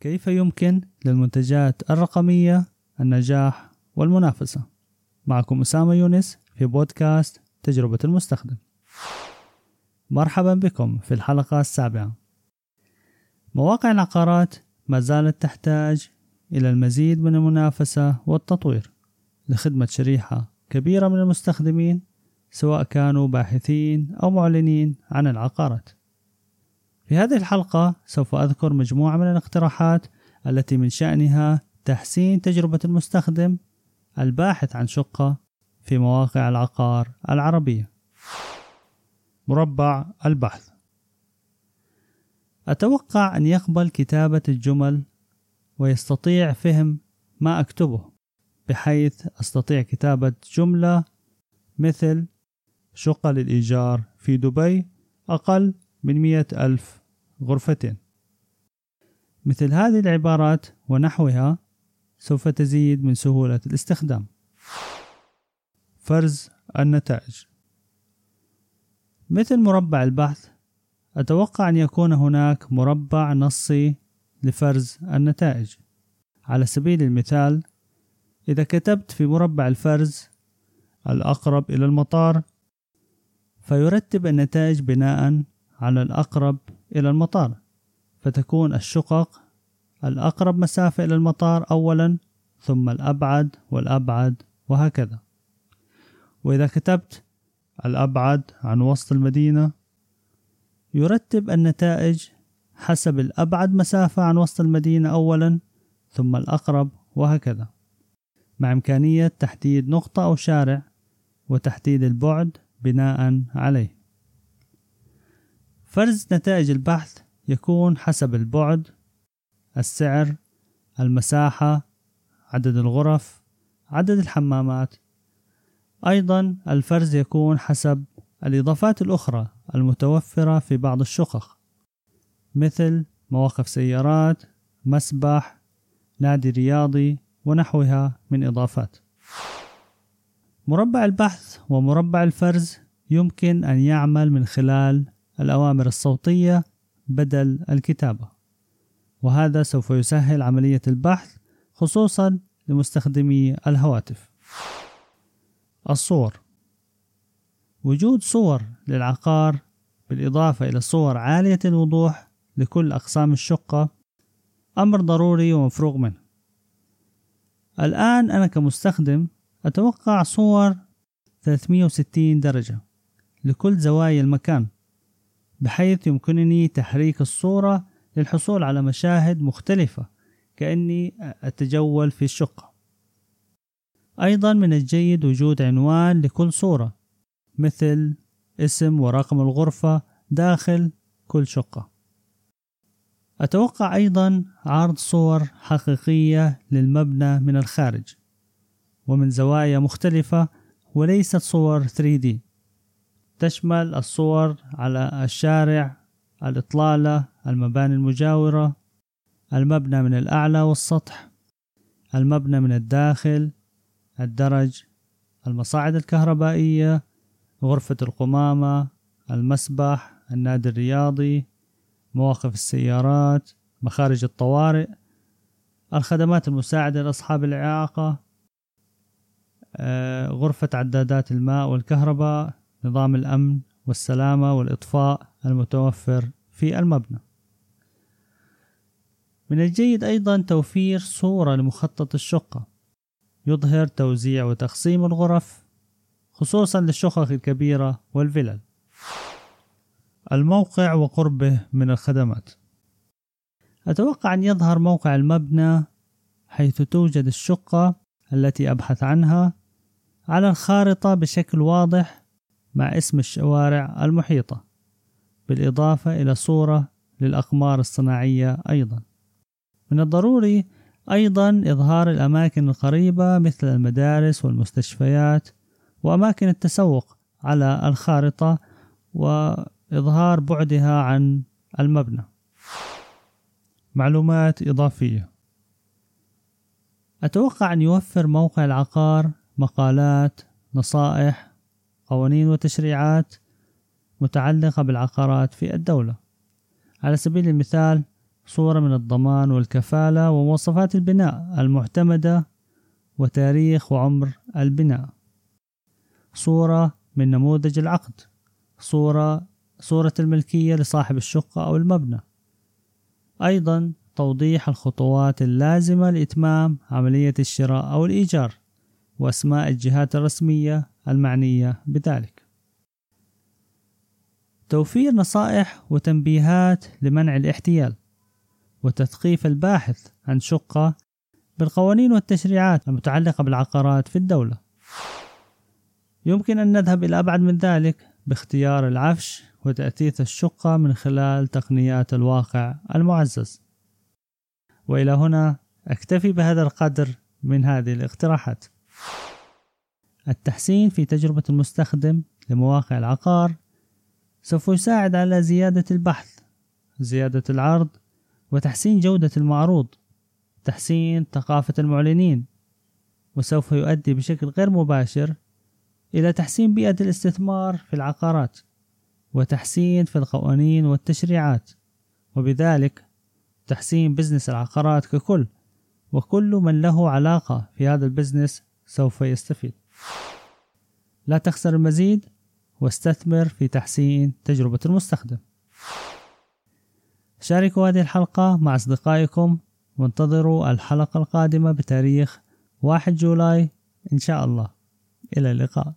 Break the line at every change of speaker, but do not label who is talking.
كيف يمكن للمنتجات الرقمية النجاح والمنافسة؟ معكم أسامة يونس في بودكاست تجربة المستخدم. مرحبا بكم في الحلقة السابعة. مواقع العقارات ما زالت تحتاج إلى المزيد من المنافسة والتطوير لخدمة شريحة كبيرة من المستخدمين سواء كانوا باحثين أو معلنين عن العقارات. في هذه الحلقة سوف أذكر مجموعة من الاقتراحات التي من شأنها تحسين تجربة المستخدم الباحث عن شقة في مواقع العقار العربية. مربع البحث أتوقع أن يقبل كتابة الجمل ويستطيع فهم ما أكتبه بحيث أستطيع كتابة جملة مثل شقة للإيجار في دبي أقل من مئة ألف غرفتين. مثل هذه العبارات ونحوها سوف تزيد من سهولة الاستخدام. فرز النتائج. مثل مربع البحث أتوقع أن يكون هناك مربع نصي لفرز النتائج. على سبيل المثال إذا كتبت في مربع الفرز الأقرب إلى المطار فيرتب النتائج بناء على الأقرب إلى المطار. فتكون الشقق الأقرب مسافة إلى المطار أولا ثم الأبعد والأبعد وهكذا. وإذا كتبت الأبعد عن وسط المدينة يرتب النتائج حسب الأبعد مسافة عن وسط المدينة أولا ثم الأقرب وهكذا. مع إمكانية تحديد نقطة أو شارع وتحديد البعد بناء عليه. فرز نتائج البحث يكون حسب البعد السعر المساحة عدد الغرف عدد الحمامات. أيضا الفرز يكون حسب الإضافات الأخرى المتوفرة في بعض الشقق مثل مواقف سيارات مسبح نادي رياضي ونحوها من إضافات. مربع البحث ومربع الفرز يمكن أن يعمل من خلال الأوامر الصوتية بدل الكتابة. وهذا سوف يسهل عملية البحث خصوصا لمستخدمي الهواتف. الصور. وجود صور للعقار بالإضافة إلى صور عالية الوضوح لكل أقسام الشقة أمر ضروري ومفروغ منه. الآن أنا كمستخدم أتوقع صور 360 درجة لكل زوايا المكان. بحيث يمكنني تحريك الصورة للحصول على مشاهد مختلفة كأني أتجول في الشقة. أيضا من الجيد وجود عنوان لكل صورة مثل اسم ورقم الغرفة داخل كل شقة. أتوقع أيضا عرض صور حقيقية للمبنى من الخارج ومن زوايا مختلفة وليست صور 3D تشمل الصور على الشارع الإطلالة المباني المجاورة المبنى من الأعلى والسطح المبنى من الداخل الدرج المصاعد الكهربائية غرفة القمامة المسبح النادي الرياضي مواقف السيارات مخارج الطوارئ الخدمات المساعدة لأصحاب الإعاقة آه، غرفة عدادات الماء والكهرباء نظام الأمن والسلامة والإطفاء المتوفر في المبنى. من الجيد أيضا توفير صورة لمخطط الشقة. يظهر توزيع وتقسيم الغرف خصوصا للشقق الكبيرة والفلل. الموقع وقربه من الخدمات. أتوقع أن يظهر موقع المبنى حيث توجد الشقة التي أبحث عنها على الخارطة بشكل واضح مع اسم الشوارع المحيطة بالإضافة إلى صورة للأقمار الصناعية أيضا. من الضروري أيضا إظهار الأماكن القريبة مثل المدارس والمستشفيات وأماكن التسوق على الخارطة وإظهار بعدها عن المبنى. معلومات إضافية. أتوقع أن يوفر موقع العقار مقالات نصائح قوانين وتشريعات متعلقة بالعقارات في الدولة. على سبيل المثال صورة من الضمان والكفالة ومواصفات البناء المعتمدة وتاريخ وعمر البناء. صورة من نموذج العقد. صورة صورة الملكية لصاحب الشقة أو المبنى. أيضا توضيح الخطوات اللازمة لإتمام عملية الشراء أو الإيجار وأسماء الجهات الرسمية المعنية بذلك. توفير نصائح وتنبيهات لمنع الاحتيال وتثقيف الباحث عن شقة بالقوانين والتشريعات المتعلقة بالعقارات في الدولة. يمكن أن نذهب إلى أبعد من ذلك باختيار العفش وتأثيث الشقة من خلال تقنيات الواقع المعزز. وإلى هنا أكتفي بهذا القدر من هذه الاقتراحات. التحسين في تجربة المستخدم لمواقع العقار سوف يساعد على زيادة البحث زيادة العرض وتحسين جودة المعروض تحسين ثقافة المعلنين وسوف يؤدي بشكل غير مباشر إلى تحسين بيئة الاستثمار في العقارات وتحسين في القوانين والتشريعات وبذلك تحسين business العقارات ككل وكل من له علاقة في هذا ال business سوف يستفيد. لا تخسر المزيد واستثمر في تحسين تجربة المستخدم. شاركوا هذه الحلقة مع أصدقائكم. وانتظروا الحلقة القادمة بتاريخ 1 July إن شاء الله. إلى اللقاء.